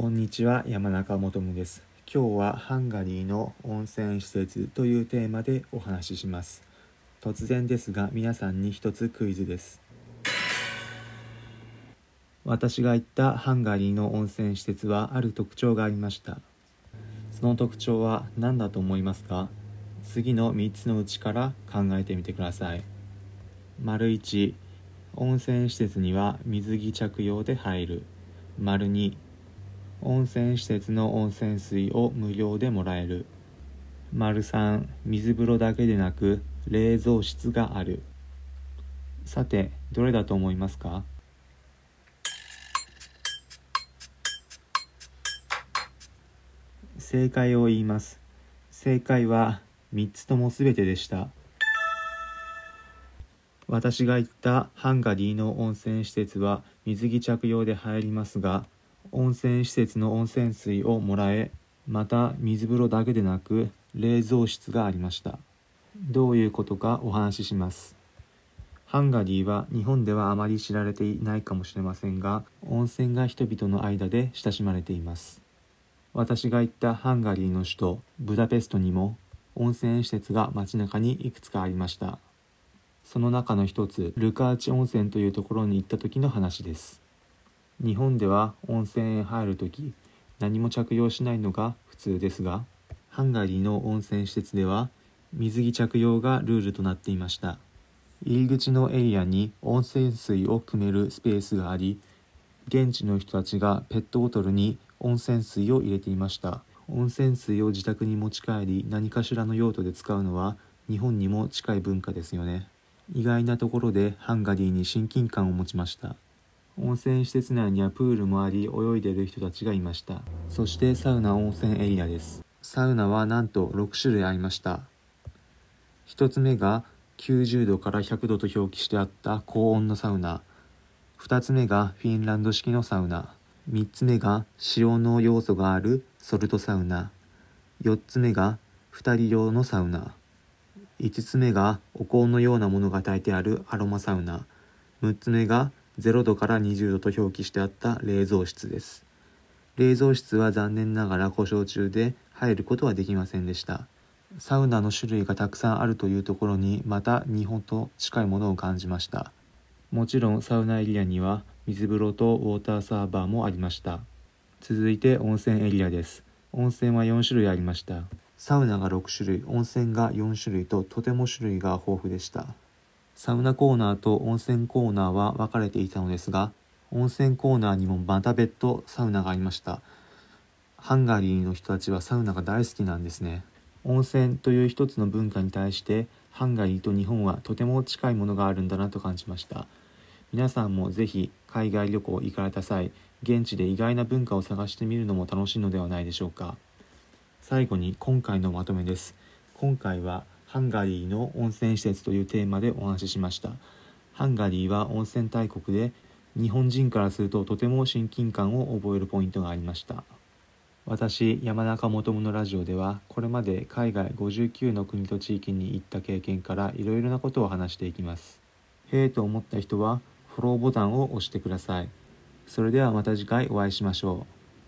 こんにちは山中もです。今日はハンガリーの温泉施設というテーマでお話しします。突然ですが皆さんに一つクイズです。私が行ったハンガリーの温泉施設はある特徴がありました。その特徴は何だと思いますか？次の3つのうちから考えてみてください。丸1温泉施設には水着着用で入る。丸2温泉施設の温泉水を無料でもらえる。丸3水風呂だけでなく冷蔵室がある。さてどれだと思いますか？正解を言います。正解は3つとも全てでした。私が行ったハンガリーの温泉施設は水着着用で入りますが温泉施設の温泉水をもらえまた水風呂だけでなく冷蔵室がありました。どういうことかお話しします。ハンガリーは日本ではあまり知られていないかもしれませんが温泉が人々の間で親しまれています。私が行ったハンガリーの首都ブダペストにも温泉施設が街中にいくつかありました。その中の一つルカーチ温泉というところに行った時の話です。日本では温泉へ入るとき何も着用しないのが普通ですがハンガリーの温泉施設では水着着用がルールとなっていました。入り口のエリアに温泉水を汲めるスペースがあり現地の人たちがペットボトルに温泉水を入れていました。温泉水を自宅に持ち帰り何かしらの用途で使うのは日本にも近い文化ですよね。意外なところでハンガリーに親近感を持ちました。温泉施設内にはプールもあり泳いでいる人たちがいました。そしてサウナ温泉エリアです。サウナはなんと6種類ありました。1つ目が90度から100度と表記してあった高温のサウナ。2つ目がフィンランド式のサウナ。3つ目が塩の要素があるソルトサウナ。4つ目が2人用のサウナ。5つ目がお香のようなものが炊いてあるアロマサウナ。6つ目が0度から20度と表記してあった冷蔵室です。冷蔵室は残念ながら故障中で入ることはできませんでした。サウナの種類がたくさんあるというところにまた日本と近いものを感じました。もちろんサウナエリアには水風呂とウォーターサーバーもありました。続いて温泉エリアです。温泉は4種類ありました。サウナが6種類、温泉が4種類ととても種類が豊富でした。サウナコーナーと温泉コーナーは分かれていたのですが、温泉コーナーにもまた別途サウナがありました。ハンガリーの人たちはサウナが大好きなんですね。温泉という一つの文化に対してハンガリーと日本はとても近いものがあるんだなと感じました皆さんもぜひ海外旅行行かれた際現地で意外な文化を探してみるのも楽しいのではないでしょうか最後に今回のまとめです今回はハンガリーの温泉施設というテーマでお話ししました。ハンガリーは温泉大国で日本人からするととても親近感を覚えるポイントがありました。私山中もとのラジオではこれまで海外59の国と地域に行った経験からいろいろなことを話していきます。へえと思った人はフォローボタンを押してください。それではまた次回お会いしましょう。